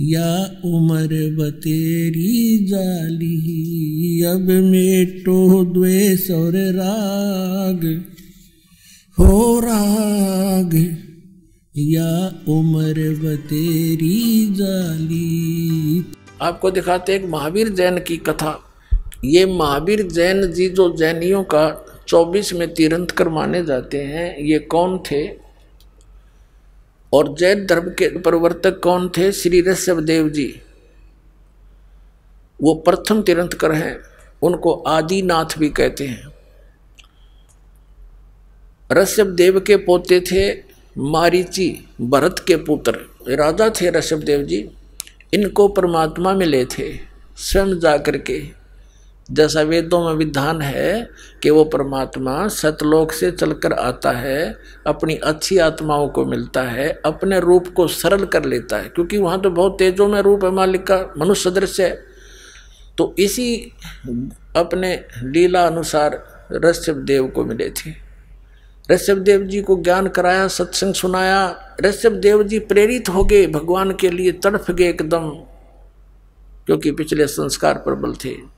या उम्र बतेरी जाली, अब मेटो द्वेष और राग, हो राग। या उम्र बतेरी जाली। आपको दिखाते एक महावीर जैन की कथा। ये महावीर जैन जी जो जैनियों का चौबीस में तीरंतकर माने जाते हैं, ये कौन थे? और जैन धर्म के प्रवर्तक कौन थे? श्री ऋषभ देव जी। वो प्रथम तीरंतकर हैं। उनको आदिनाथ भी कहते हैं। ऋषभ देव के पोते थे मारीची, भरत के पुत्र। राजा थे ऋषभ देव जी। इनको परमात्मा मिले थे। स्वयं जाकर के जैसा वेदों में विधान है कि वो परमात्मा सतलोक से चलकर आता है, अपनी अच्छी आत्माओं को मिलता है, अपने रूप को सरल कर लेता है, क्योंकि वहाँ तो बहुत तेजों में रूप है मालिक का, मनुष्य दृश्य है। तो इसी अपने लीला अनुसार ऋषभ देव को मिले थे। ऋषभ देव जी को ज्ञान कराया, सत्संग सुनाया, ऋषभ देव जी प्रेरित हो गए, भगवान के लिए तड़फ गए एकदम, क्योंकि पिछले संस्कार प्रबल थे।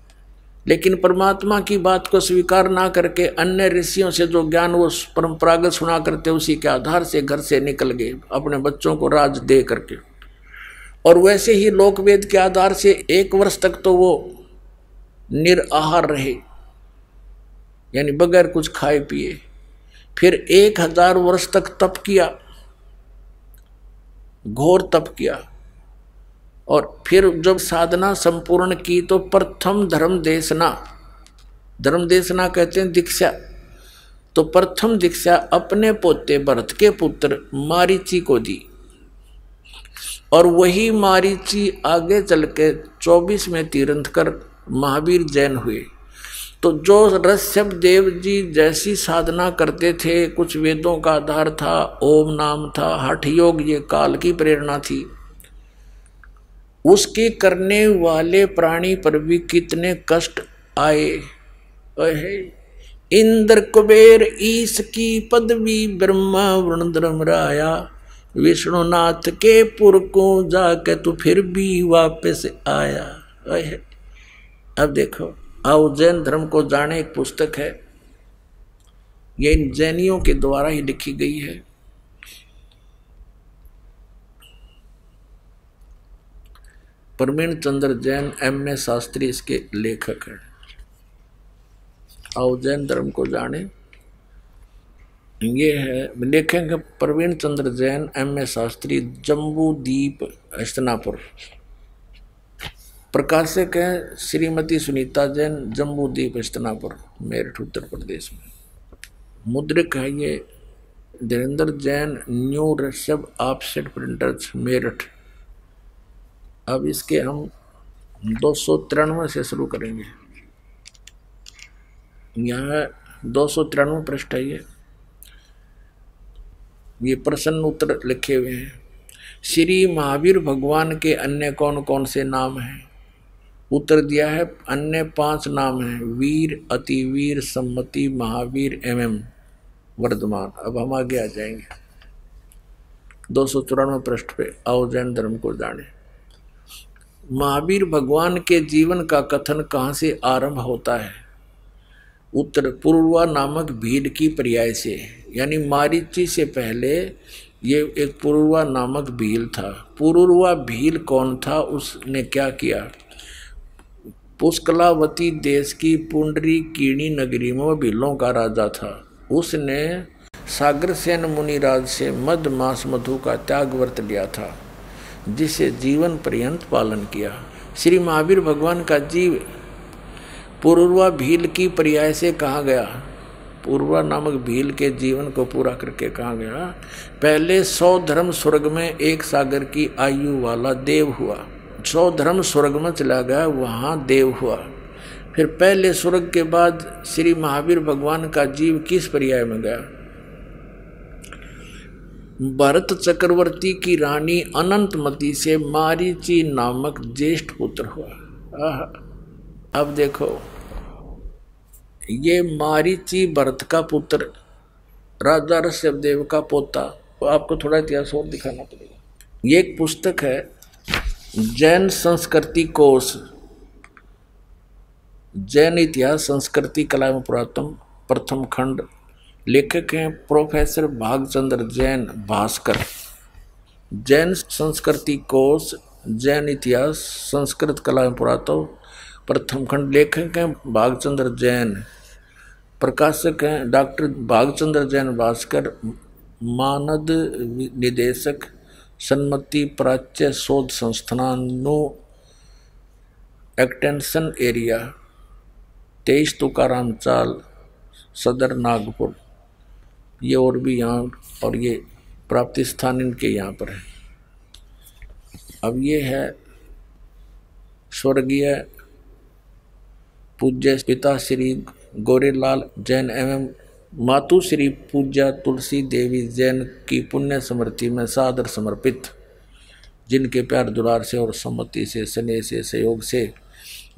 लेकिन परमात्मा की बात को स्वीकार ना करके अन्य ऋषियों से जो ज्ञान वो परंपरागत सुना करते उसी के आधार से घर से निकल गए, अपने बच्चों को राज दे करके। और वैसे ही लोकवेद के आधार से एक वर्ष तक तो वो निराहार रहे, यानी बगैर कुछ खाए पिए। फिर एक हज़ार वर्ष तक तप किया, घोर तप किया। और फिर जब साधना संपूर्ण की तो प्रथम धर्म देशना। धर्म देशना कहते हैं दीक्षा। तो प्रथम दीक्षा अपने पोते भरत के पुत्र मारीची को दी। और वही मारीची आगे चल के चौबीस में तीरंथ कर महावीर जैन हुए। तो जो ऋषभ देव जी जैसी साधना करते थे, कुछ वेदों का आधार था, ओम नाम था, हठ योग ये काल की प्रेरणा थी। उसके करने वाले प्राणी पर भी कितने कष्ट आए। इंद्र कुबेर ईश की पदवी ब्रह्मा वृण राया विष्णुनाथ के पुर को जाके तू फिर भी वापस आया। अब देखो, आओ जैन धर्म को जाने एक पुस्तक है। ये इन जैनियों के द्वारा ही लिखी गई है। प्रवीण चंद्र जैन, एम ए शास्त्री इसके लेखक हैं। आओ जैन धर्म को जाने। ये है, लेखेंगे प्रवीण चंद्र जैन, एम ए शास्त्री जम्बू दीप हस्तनापुर प्रकाशक है श्रीमती सुनीता जैन जम्बू दीप हस्तनापुर मेरठ, उत्तर प्रदेश में। मुद्रिक है ये, Dhirendra Jain, new Rishabh offset printers, Meerut. अब इसके हम दो सौ तिरानवे से शुरू करेंगे। यहाँ दो सौ तिरानवे पृष्ठ है ये। ये प्रसन्न उत्तर लिखे हुए हैं। श्री महावीर भगवान के अन्य कौन कौन से नाम हैं? उत्तर दिया है, अन्य पाँच नाम हैं, वीर, अतिवीर, सम्मति, महावीर एम एम वर्धमान। अब हम आगे आ जाएँगे। दो सौ चौरानवे पृष्ठ पे आओ जैन धर्म को जाने। महावीर भगवान के जीवन का कथन कहाँ से आरंभ होता है? उत्तर पूर्वा नामक भीड़ की पर्याय से, यानी मारीची से पहले ये एक पूर्वा नामक भील था। पूर्वा भील कौन था, उसने क्या किया? पुष्कलावती देश की पुंडरी कीणी नगरी में भीलों का राजा था। उसने सागर सेन मुनिराज से मध मास मधु का त्याग वर्त लिया था। जिसे जीवन पर्यंत पालन किया। श्री महावीर भगवान का जीव पूर्वा भील की पर्याय से कहा गया। पूर्वा नामक भील के जीवन को पूरा करके कहा गया। पहले सौ धर्म स्वर्ग में एक सागर की आयु वाला देव हुआ। सौ धर्म स्वर्ग में चला गया, वहाँ देव हुआ। फिर पहले स्वर्ग के बाद श्री महावीर भगवान का जीव किस पर्याय में गया? भरत चक्रवर्ती की रानी अनंतमती से मारीची नामक ज्येष्ठ पुत्र हुआ। अब देखो, ये मारीची भरत का पुत्र, राजा ऋषभदेव का पोता तो आपको थोड़ा इतिहास और दिखाना पड़ेगा। ये एक पुस्तक है, जैन संस्कृति कोष जैन इतिहास संस्कृति कला एवं पुरातन प्रथम खंड। लेखक हैं प्रोफेसर भागचंद्र जैन भास्कर। जैन संस्कृति कोष जैन इतिहास, संस्कृत कला एवं पुरातन प्रथम खंड लेखक हैं भागचंद्र जैन। प्रकाशक हैं डॉक्टर भागचंद्र जैन भास्कर, मानद निदेशक, सन्मति प्राच्य शोध संस्थानो एक्सटेंशन एरिया तेईस तुकाराम चाल, सदर नागपुर। ये और भी यहाँ और ये प्राप्ति स्थान इनके यहाँ पर है। अब ये है स्वर्गीय पूज्य पिता श्री गौरीलाल जैन एवं मातु श्री पूज्या तुलसी देवी जैन की पुण्य स्मृति में सादर समर्पित, जिनके प्यार दुलार से और सम्मति से, स्नेह से, सहयोग से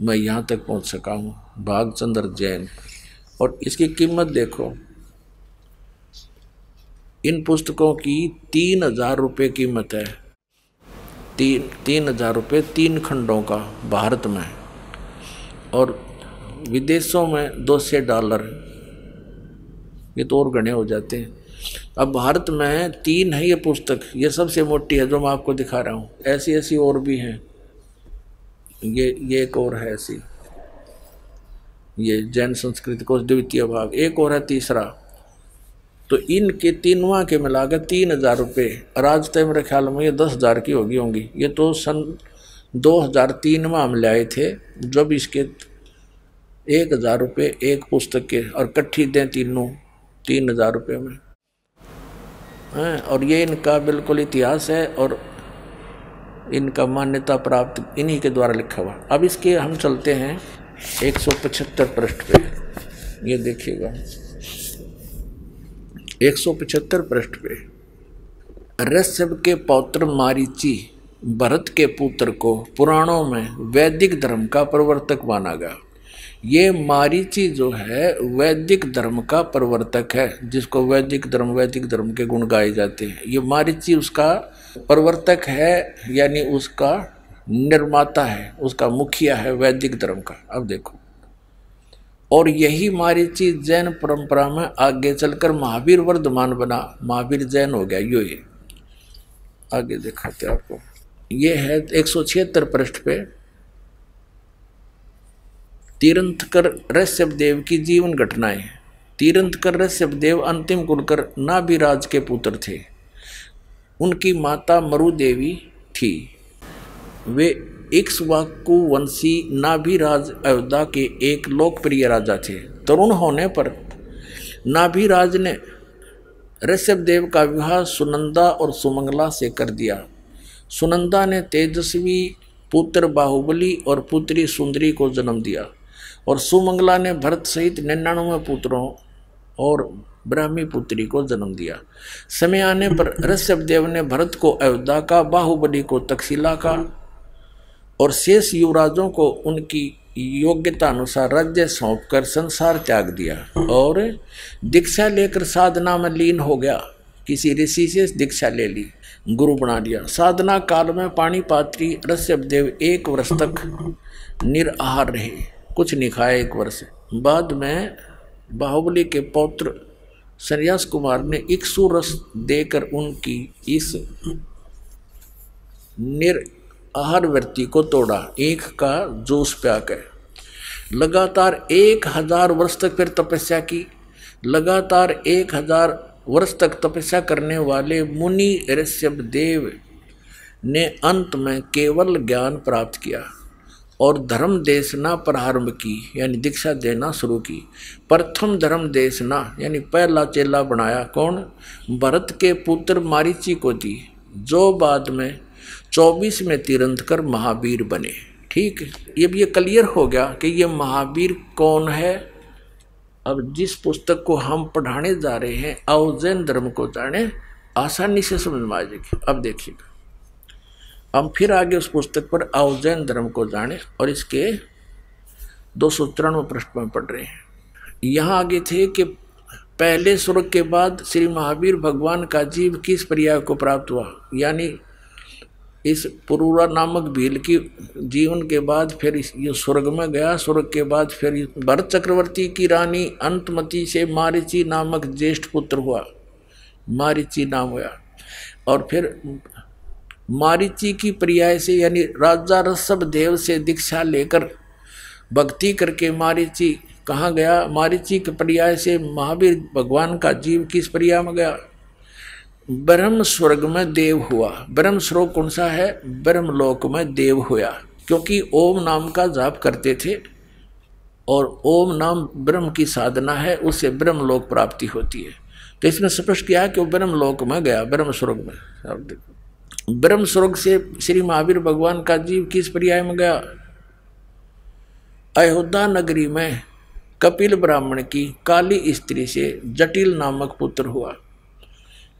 मैं यहाँ तक पहुँच सका हूँ। भागचंद्र जैन। और इसकी कीमत देखो इन पुस्तकों की तीन हज़ार रुपये कीमत है। तीन तीन हज़ार रुपये तीन खंडों का भारत में और विदेशों में दो सौ डॉलर ये तो और गणे हो जाते हैं। अब भारत में तीन है ये पुस्तक। ये सबसे मोटी है जो मैं आपको दिखा रहा हूँ। ऐसी ऐसी और भी हैं। ये ये एक और है ऐसी। ये जैन संस्कृति को द्वितीय भाग। एक और है तीसरा। तो इनके तीनवा के मिलाकर तीन हज़ार रुपये राज तय मेरे ख्याल में ये दस हज़ार की होगी होंगी। ये तो सन दो हज़ार तीन में हम ले आए थे, जब इसके एक हज़ार रुपये एक पुस्तक के और कट्ठी दें तीनों, तीन हज़ार रुपये में। हैं, और ये इनका बिल्कुल इतिहास है और इनका मान्यता प्राप्त इन्हीं के द्वारा लिखा हुआ। अब इसके हम चलते हैं एक सौ पचहत्तर पृष्ठ पे। ये देखिएगा। एक सौ पचहत्तर पृष्ठ पे। रस्यब के पौत्र मारीची भरत के पुत्र को पुराणों में वैदिक धर्म का प्रवर्तक माना गया। ये मारीची जो है, वैदिक धर्म का प्रवर्तक है, जिसको वैदिक धर्म वैदिक धर्म के गुण गाए जाते हैं। ये मारीची उसका प्रवर्तक है, यानी उसका निर्माता है, उसका मुखिया है वैदिक धर्म का। अब देखो। और यही मारीची जैन परंपरा में आगे चलकर महावीर वर्धमान बना। महावीर जैन हो गया, यो ये। आगे दिखाते आपको। ये है एक सौ छिहत्तर पृष्ठ पे। तीरंथकर ऋषभ देव की जीवन घटनाएँ। तीरंथकर ऋषभ देव अंतिम कुलकर नाभिराज के पुत्र थे। उनकी माता मरुदेवी थी। वे इक्सवाकु वंशी नाभिराज अयोध्या के एक लोकप्रिय राजा थे। तरुण होने पर नाभिराज ने ऋषभ देव का विवाह सुनंदा और सुमंगला से कर दिया। सुनंदा ने तेजस्वी पुत्र बाहुबली और पुत्री सुंदरी को जन्म दिया और सुमंगला ने भरत सहित निन्यानवे पुत्रों और ब्राह्मी पुत्री को जन्म दिया। समय आने पर ऋषभ देव ने भरत को अयोध्या का, बाहुबली को तकसीला का और शेष युवराजों को उनकी योग्यता अनुसार राज्य सौंप कर संसार त्याग दिया और दीक्षा लेकर साधना में लीन हो गया। किसी ऋषि से दीक्षा ले ली, गुरु बना लिया साधना काल में पानी पात्री ऋषभ देव एक वर्ष तक निराहार रहे। कुछ नहीं खाया एक वर्ष। बाद में बाहुबली के पौत्र संन्यास कुमार ने इक्सु रस देकर उनकी इस निराहार वृत्ति को तोड़ा। एक का जोश प्याकर लगातार एक हज़ार वर्ष तक फिर तपस्या की। लगातार एक हज़ार वर्ष तक तपस्या करने वाले मुनि ऋषभ देव ने अंत में केवल ज्ञान प्राप्त किया और धर्म देशना प्रारंभ की, यानी दीक्षा देना शुरू की। प्रथम धर्म देशना, यानी पहला चेला बनाया कौन? भरत के पुत्र मारिची को दी। जो बाद में चौबीस में तिरंत कर महावीर बने। ठीक? ये ये क्लियर हो गया कि ये महावीर कौन है? अब जिस पुस्तक को हम पढ़ाने जा रहे हैं आओ जैन धर्म को जाने, आसानी से समझ में आ जाएगी। अब देखिएगा। हम फिर आगे उस पुस्तक पर आओ जैन धर्म को जाने और इसके दो सौ तिरानवे पृष्ठ में पढ़ रहे हैं। यहाँ आगे थे कि पहले स्वर्ग के बाद श्री महावीर भगवान का जीव किस पर्याय को प्राप्त हुआ? यानी इस पुरूरा नामक भील की जीवन के बाद फिर ये स्वर्ग में गया। स्वर्ग के बाद फिर भरत चक्रवर्ती की रानी अंतमती से मारिची नामक ज्येष्ठ पुत्र हुआ। मारिची नाम हुआ। और फिर मारिची की पर्याय से यानी राजा रसभ देव से दीक्षा लेकर भक्ति करके मारिची कहाँ गया? मारिची के पर्याय से महावीर भगवान का जीव किस पर्याय में गया? ब्रह्म स्वर्ग में देव हुआ। ब्रह्म स्वर्ग कौन सा है? ब्रह्म लोक में देव हुआ क्योंकि ओम नाम का जाप करते थे और ओम नाम ब्रह्म की साधना है उससे ब्रह्म लोक प्राप्ति होती है। तो इसमें स्पष्ट किया कि वो ब्रह्म लोक में गया ब्रह्म स्वर्ग में ब्रह्म स्वर्ग से श्री महावीर भगवान का जीव किस पर्याय में गया? अयोध्या नगरी में कपिल ब्राह्मण की काली स्त्री से जटिल नामक पुत्र हुआ।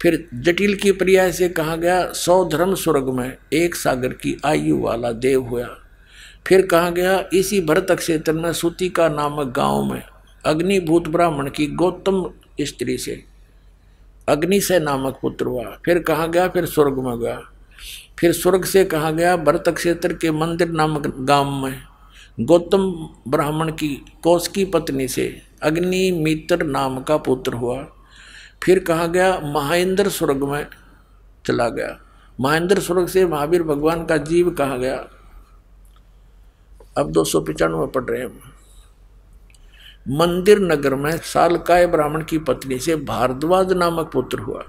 फिर जटिल की पर्याय से कहा गया, सौ धर्म स्वर्ग में एक सागर की आयु वाला देव हुआ फिर कहा गया, इसी भरत क्षेत्र में सूती का नामक गाँव में, अग्निभूत ब्राह्मण की गौतम स्त्री से। अग्नि से नामक पुत्र हुआ। फिर कहा गया, फिर स्वर्ग में गया। फिर स्वर्ग से कहा गया, भरत क्षेत्र के मंदिर नामक गाँव में, गौतम ब्राह्मण की कौश की पत्नी से अग्नि मित्र नाम का पुत्र हुआ। फिर कहा गया, महेंद्र स्वर्ग में चला गया। महेंद्र स्वर्ग से महावीर भगवान का जीव कहा गया। अब दो सौ पिचानवे पढ़ रहे हैं मंदिर नगर में सालकाय ब्राह्मण की पत्नी से भारद्वाज नामक पुत्र हुआ।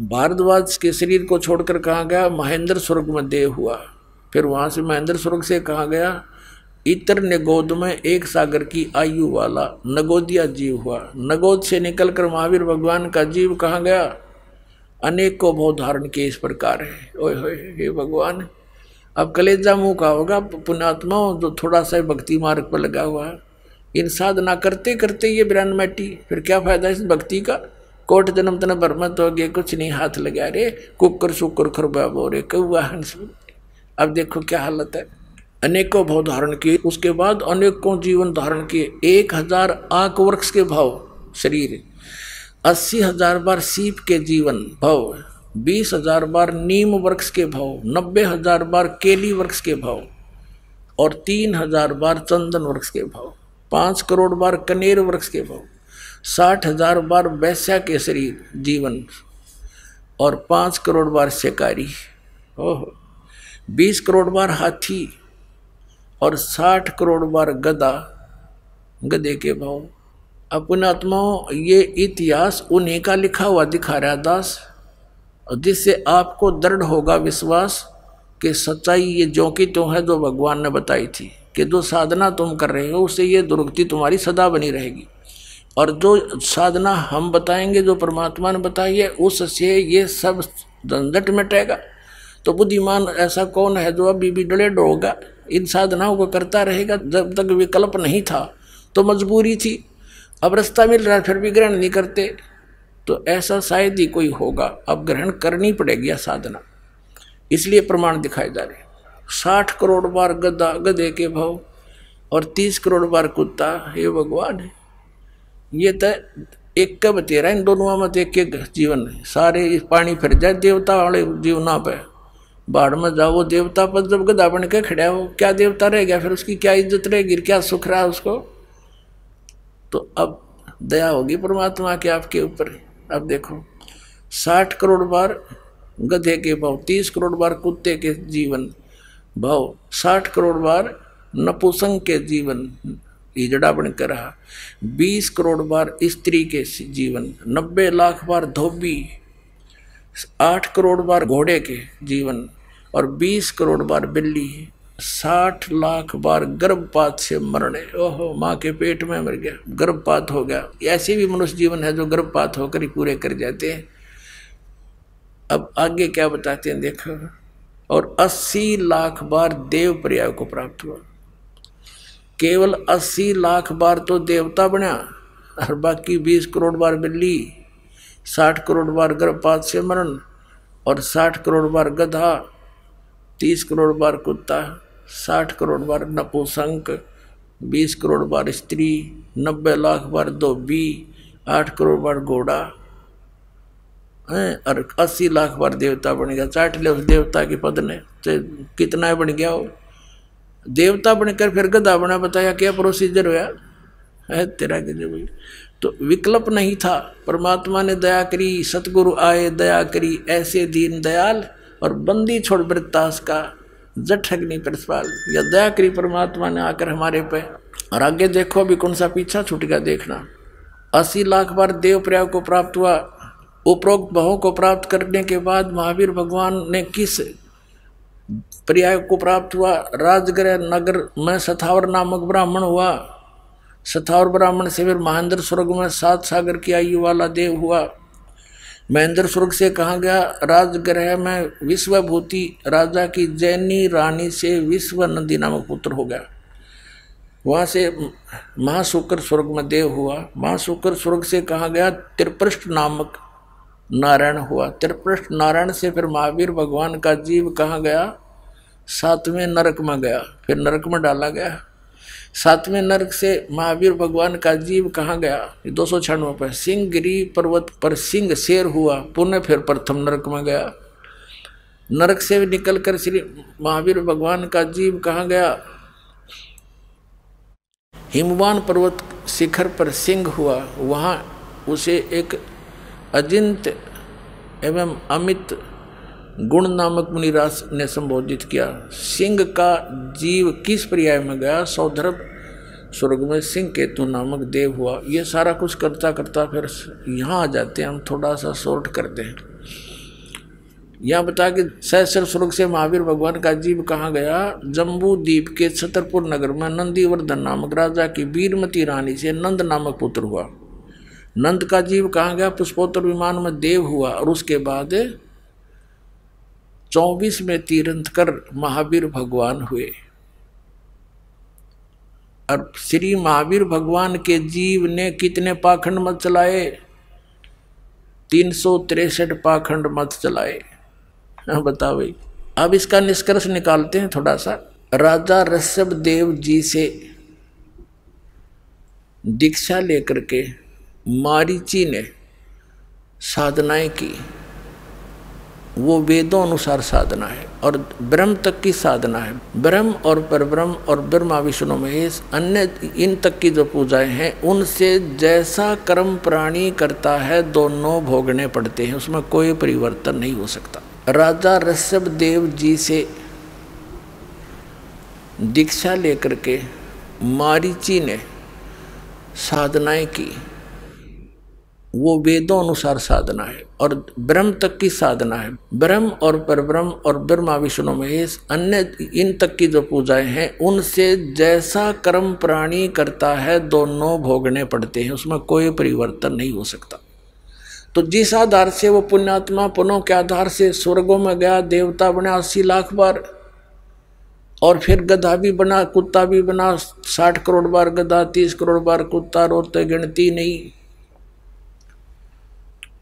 भारद्वाज के शरीर को छोड़कर कहा गया, महेंद्र स्वर्ग में देह हुआ। फिर वहाँ से महेंद्र स्वर्ग से कहा गया इतर निगोद में एक सागर की आयु वाला नगोदिया जीव हुआ। नगोद से निकलकर महावीर भगवान का जीव कहाँ गया? अनेक को भाव धारण के इस प्रकार है। ओए होए, हे भगवान, अब कलेजा मुँह का होगा, पुण्यात्मा जो थोड़ा सा भक्ति मार्ग पर लगा हुआ है। इन साधना करते करते ये ब्रांड मैटी, फिर क्या फ़ायदा इस भक्ति का? कोट जन्म तन बरमत हो गए कुछ नहीं हाथ लगा रे। कुकर शुक्र खरबा बोरे कौआ हंस अब देखो क्या हालत है। अनेकों भाव धारण किए। उसके बाद अनेकों जीवन धारण किए। एक हज़ार आक वृक्ष के भाव शरीर। अस्सी हज़ार बार सीप के जीवन भाव। बीस हज़ार बार नीम वृक्ष के भाव। नब्बे हज़ार बार केली वृक्ष के भाव। और तीन हज़ार बार चंदन वृक्ष के भाव। पाँच करोड़ बार कनेर वृक्ष के भाव। साठ हज़ार बार वैश्या के शरीर जीवन। और पाँच करोड़ बार शिकारी। ओह। बीस करोड़ बार हाथी। और साठ करोड़ बार गदा, गदे के भाव। अपने आत्माओं, ये इतिहास उन्हीं का लिखा हुआ दिखा रहा दास। जिससे आपको दृढ़ होगा विश्वास कि सच्चाई ये जो की तो है, जो भगवान ने बताई थी, कि जो साधना तुम कर रहे हो, उससे ये दुर्गति तुम्हारी सदा बनी रहेगी। और जो साधना हम बताएँगे, जो परमात्मा ने बताई है, उससे ये सब झंझट मिटेगा। तो बुद्धिमान ऐसा कौन है, जो अभी भी डले होगा इन साधनाओं को करता रहेगा, जब तक विकल्प नहीं था तो मजबूरी थी। अब रास्ता मिल रहा फिर भी ग्रहण नहीं करते। तो ऐसा शायद ही कोई होगा। अब ग्रहण करनी पड़ेगी यह साधना। इसलिए प्रमाण दिखाए जा रहे साठ करोड़ बार गदा, गधे के भाव और तीस करोड़ बार कुत्ता, हे भगवान, ये तो एक का बतेरा इन दोनों में एक एक जीवन सारे पानी फिर जाए, देवता वाले जीवना पे बाढ़ में जाओ वो देवता पर जब गदा बन के खड़ा हो, क्या देवता रह गया? फिर उसकी क्या इज़्ज़त रहेगी? क्या सुख रहा उसको? तो अब दया होगी परमात्मा के आपके ऊपर। अब देखो, साठ करोड़ बार गधे के भाव, तीस करोड़ बार कुत्ते के जीवन भाव, साठ करोड़ बार नपुसंग के जीवन हिजड़ा बनकर रहा, बीस करोड़ बार स्त्री के जीवन, नब्बे लाख बार धोबी, आठ करोड़ बार घोड़े के जीवन और बीस करोड़ बार बिल्ली साठ लाख बार गर्भपात से मरने ओहो, माँ के पेट में मर गया, गर्भपात हो गया। ऐसे भी मनुष्य जीवन है जो गर्भपात होकर ही पूरे कर जाते हैं। अब आगे क्या बताते हैं, देखो। और अस्सी लाख बार देव पर्याय को प्राप्त हुआ। केवल अस्सी लाख बार तो देवता बना, और बाकी बीस करोड़ बार बिल्ली, साठ करोड़ बार गर्भपात से मरण, और साठ करोड़ बार गधा। तीस करोड़ बार कुत्ता, साठ करोड़ बार नपुसंक, बीस करोड़ बार स्त्री, नब्बे लाख बार धोबी, आठ करोड़ बार घोड़ा, है, और अस्सी लाख बार देवता बन गया। चाट ले उस देवता के पद ने तो कितना बन गया वो? देवता बनकर फिर गधा बना, बताया क्या प्रोसीजर हुआ? है तेरा जो तो विकल्प नहीं था। परमात्मा ने दया करी, सतगुरु आए, दया करी, ऐसे दीन दयाल और बंदी छोड़ वृत्तास का जठ अग्नि प्रसपाल या दया करी परमात्मा ने आकर हमारे पे। और आगे देखो अभी कौन सा पीछा छूट गया देखना। अस्सी लाख बार देव प्रयाग को प्राप्त हुआ। उपरोक्त भावों को प्राप्त करने के बाद महावीर भगवान ने किस पर्याय को प्राप्त हुआ? राजगृह, नगर में सथावर नामक ब्राह्मण हुआ। सथावर ब्राह्मण से फिर महेंद्र स्वर्ग में सात सागर की आयु वाला देव हुआ। महेंद्र स्वर्ग से कहा गया राजगृह में विश्वभूति, राजा की जैनी रानी से विश्व नंदी नामक पुत्र हो गया। वहाँ से महाशुक्र स्वर्ग में देव हुआ। महाशुक्र स्वर्ग से कहा गया, त्रिपृष्ठ नामक नारायण हुआ। त्रिपृष्ठ नारायण से फिर महावीर भगवान का जीव कहाँ गया? सातवें नरक में गया। फिर नरक में डाला गया। सातवें नरक से महावीर भगवान का जीव कहाँ गया? दो सौ छियानवे पर। सिंह गिरी पर्वत पर सिंह शेर हुआ, पुनः फिर प्रथम नरक में गया। नरक से निकल कर श्री महावीर भगवान का जीव कहाँ गया? हिमवान पर्वत शिखर पर सिंह हुआ, वहाँ उसे एक अजिंत एवं अमित गुण नामक मुनिराज ने संबोधित किया, सिंह का जीव किस पर्याय में गया? सौधर्भ स्वर्ग में सिंह केतु नामक देव हुआ। ये सारा कुछ करता करता फिर यहाँ आ जाते हैं, हम थोड़ा सा शॉर्ट करते हैं यहाँ बता कि सहसर स्वर्ग से महावीर भगवान का जीव कहाँ गया? जम्बू द्वीप के छतरपुर नगर में नंदीवर्धन नामक राजा की वीरमती रानी से नंद नामक पुत्र हुआ। नंद का जीव कहाँ गया? पुष्पोत्तर विमान में देव हुआ और उसके बाद चौबीस में तीरंत कर महावीर भगवान हुए। और श्री महावीर भगवान के जीव ने कितने पाखंड मत चलाए? तीन सौ तिरसठ पाखंड मत चलाए। हाँ बताओ भाई। अब इसका निष्कर्ष निकालते हैं थोड़ा सा। राजा ऋषभ देव जी से दीक्षा लेकर के मारीची ने साधनाएँ की। वो वेदों अनुसार साधना है और ब्रह्म तक की साधना है। ब्रह्म और परब्रह्म और ब्रह्मा विष्णु महेश, अन्य इन तक की जो पूजाएँ हैं, उनसे जैसा कर्म प्राणी करता है, दोनों भोगने पड़ते हैं। उसमें कोई परिवर्तन नहीं हो सकता। राजा ऋषभ देव जी से दीक्षा लेकर के मारिची ने साधनाएँ की। वो वेदों अनुसार साधना है। और ब्रह्म तक की साधना है। ब्रह्म और परब्रह्म और ब्रह्मा विष्णु महेश, अन्य इन तक की जो पूजाएँ हैं, उनसे जैसा कर्म प्राणी करता है, दोनों भोगने पड़ते हैं। उसमें कोई परिवर्तन नहीं हो सकता। तो जिस आधार से वो पुण्यात्मा पुनों के आधार से स्वर्गों में गया, देवता बना अस्सी लाख बार, और फिर गधा भी बना, कुत्ता भी बना, साठ करोड़ बार गधा, तीस करोड़ बार कुत्ता रोते, गिनती नहीं।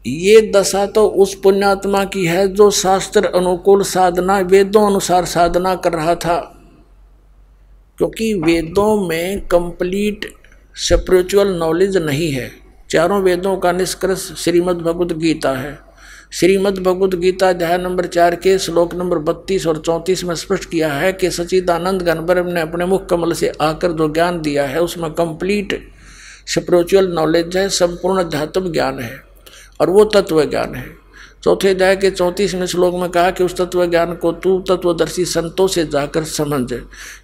ये दशा तो उस पुण्यात्मा की है जो शास्त्र अनुकूल साधना, वेदों अनुसार साधना कर रहा था। क्योंकि वेदों में कंप्लीट स्पिरिचुअल नॉलेज नहीं है। चारों वेदों का निष्कर्ष श्रीमद् भगवद गीता है। श्रीमद् भगवद गीता अध्याय नंबर चार के श्लोक नंबर बत्तीस और चौंतीस में स्पष्ट किया है कि सचिदानंद गणबरम ने अपने मुख कमल से आकर जो ज्ञान दिया है, उसमें कंप्लीट स्पिरिचुअल नॉलेज है, संपूर्ण अध्यात्म ज्ञान है। और वो तत्व ज्ञान है। चौथे अध्याय के चौंतीसवें श्लोक में कहा कि उस तत्व ज्ञान को तू तत्वदर्शी संतों से जाकर समझ।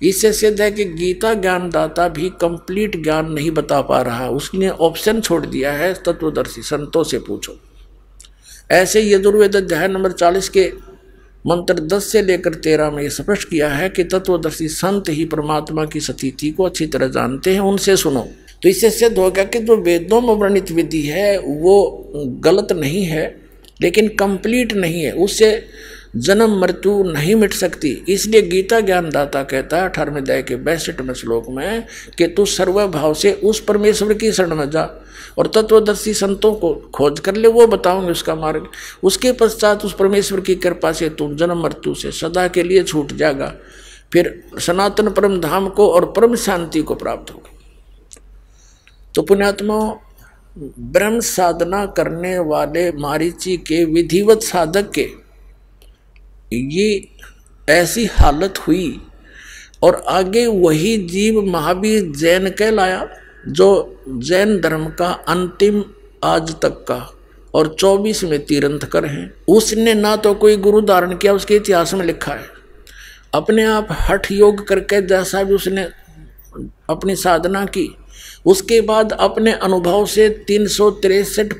इससे सिद्ध है कि गीता ज्ञानदाता भी कंप्लीट ज्ञान नहीं बता पा रहा। उसने ऑप्शन छोड़ दिया है, तत्वदर्शी संतों से पूछो। ऐसे यजुर्वेद अध्याय नंबर चालीस के मंत्र दस से लेकर तेरह में यह स्पष्ट किया है कि तत्वदर्शी संत ही परमात्मा की स्थिति को अच्छी तरह जानते हैं, उनसे सुनो। तो इससे सिद्ध हो गया कि जो वेदों में वर्णित विधि है, वो गलत नहीं है, लेकिन कंप्लीट नहीं है। उससे जन्म, मृत्यु नहीं मिट सकती। इसलिए गीता ज्ञानदाता कहता है, अठारहवें अध्याय के बैसठवें श्लोक में, कि तू सर्वभाव से उस परमेश्वर की शरण में जा और तत्वदर्शी संतों को खोज कर ले, वो बताओगे उसका मार्ग। उसके पश्चात उस परमेश्वर की कृपा से तुम जन्म, मृत्यु से सदा के लिए छूट जाएगा। फिर सनातन परम धाम को और परम शांति को प्राप्त होगा। तो पुण्यात्मा ब्रह्म साधना करने वाले मारीची के विधिवत साधक के ये ऐसी हालत हुई और आगे वही जीव महावीर जैन कहलाया, जो जैन धर्म का अंतिम आज तक का और चौबीस में तीरंतकर हैं। उसने ना तो कोई गुरु धारण किया, उसके इतिहास में लिखा है। अपने आप हठ योग करके जैसा भी उसने अपनी साधना की उसके बाद अपने अनुभव से तीन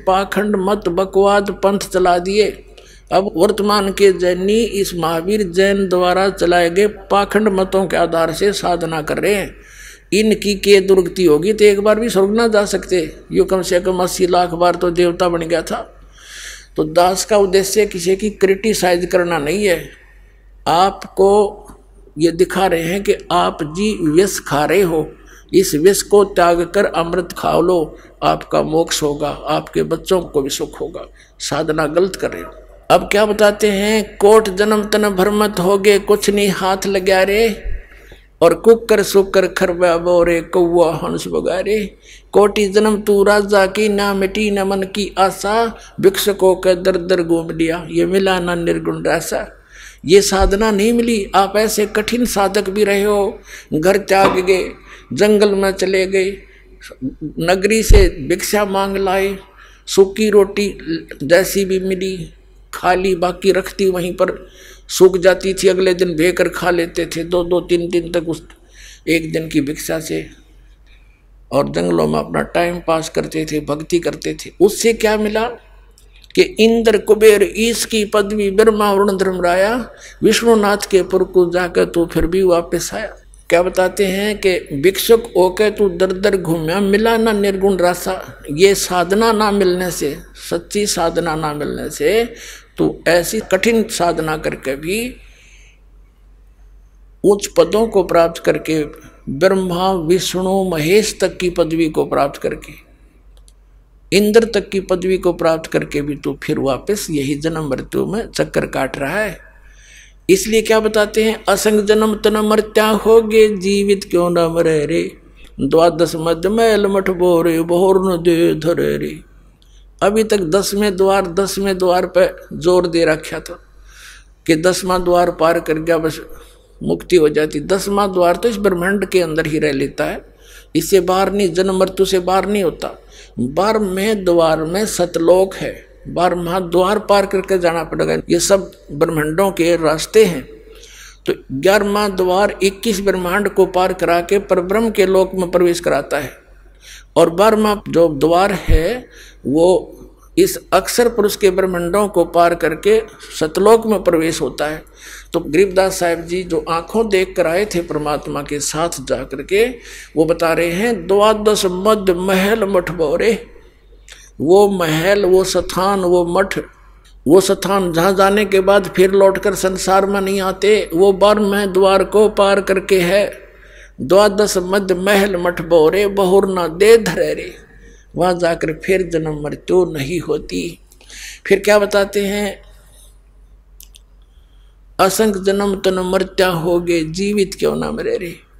पाखंड मत बकवाद पंथ चला दिए। अब वर्तमान के जैनी इस महावीर जैन द्वारा चलाए गए पाखंड मतों के आधार से साधना कर रहे हैं। इनकी के दुर्गति होगी तो एक बार भी स्वर्ग ना जा सकते। यो कम से कम अस्सी लाख बार तो देवता बन गया था। तो दास का उद्देश्य किसी की क्रिटिसाइज करना नहीं है। आपको ये दिखा रहे हैं कि आप जी व्यस खा रहे हो। इस विष को त्याग कर अमृत खा लो। आपका मोक्ष होगा, आपके बच्चों को भी सुख होगा। साधना गलत कर रहे हो। अब क्या बताते हैं? कोट जन्म तन भरमत हो गए कुछ नहीं हाथ लगा रे। और कुकर सुकर खरबा बोरे कौआ हंस बगारे कोटि जन्म तू राजा की ना मिटी, न मन की आशा। भिक्षकों के दर दर घूम लिया, ये मिला ना निर्गुण रासा ये साधना नहीं मिली। आप ऐसे कठिन साधक भी रहे हो। घर त्याग गए, जंगल में चले गए, नगरी से भिक्षा मांग लाए, सूखी रोटी जैसी भी मिली, खाली बाकी रखती वहीं पर। सूख जाती थी, अगले दिन भेकर खा लेते थे। दो दो, तीन दिन तक उस, एक दिन की भिक्षा से। और जंगलों में अपना टाइम पास करते थे, भक्ति करते थे। उससे क्या मिला? कि इंद्र कुबेर ईस की पदवी ब्रह्मा वरुण धर्मराया विष्णुनाथ के पुर को जाकर तो फिर भी वापस आया। क्या बताते हैं कि भिक्षुक ओके तू दर दर घूमया, मिला ना निर्गुण रासा। ये साधना ना मिलने से, सच्ची साधना ना मिलने से, तू ऐसी कठिन साधना करके भी उच्च पदों को प्राप्त करके ब्रह्मा, विष्णु, महेश तक की पदवी को प्राप्त करके इंद्र तक की पदवी को प्राप्त करके भी तो फिर वापस यही जन्म मृत्यु में चक्कर काट रहा है। इसलिए क्या बताते हैं? असंग जन्म तन मरत्या हो गे जीवित क्यों न मरे रे? द्वादश मध्य मैल मठ बोरे, बोर न दे धरे रे। अभी तक दसवें द्वार दसवें द्वार पर ज़ोर दे रखा था कि दसवा द्वार पार कर गया, बस मुक्ति हो जाती। दसवा द्वार तो इस ब्रह्मांड के अंदर ही रह लेता है। इससे बाहर नहीं, जन्म मृत्यु से बाहर नहीं होता। बारहवें द्वार में सतलोक है। बार महा द्वार पार करके जाना पड़ेगा। ये सब ब्रह्मांडों के रास्ते हैं। तो ग्यारहवा द्वार इक्कीस ब्रह्मांड को पार करा के परब्रह्म के लोक में प्रवेश कराता है। और बारहवा जो द्वार है, वो इस अक्षर पुरुष के ब्रह्मांडों को पार करके सतलोक में प्रवेश होता है। तो गरीबदास साहेब जी जो आँखों देख कर आए थे परमात्मा के साथ जा कर के, वो बता रहे हैं, द्वादश मध्य महल मठ बोरे, वो महल, वो स्थान, वो मठ, वो स्थान, जहाँ जाने के बाद फिर लौटकर संसार में नहीं आते, वो में द्वार को पार करके है। द्वादश मध्य महल मठ बोरे, बहुर न दे धरे वहाँ जाकर फिर जन्म मृत्यु नहीं होती। फिर क्या बताते हैं? असंख्य जन्म तन मृत्या हो गए जीवित क्यों ना मरे रे?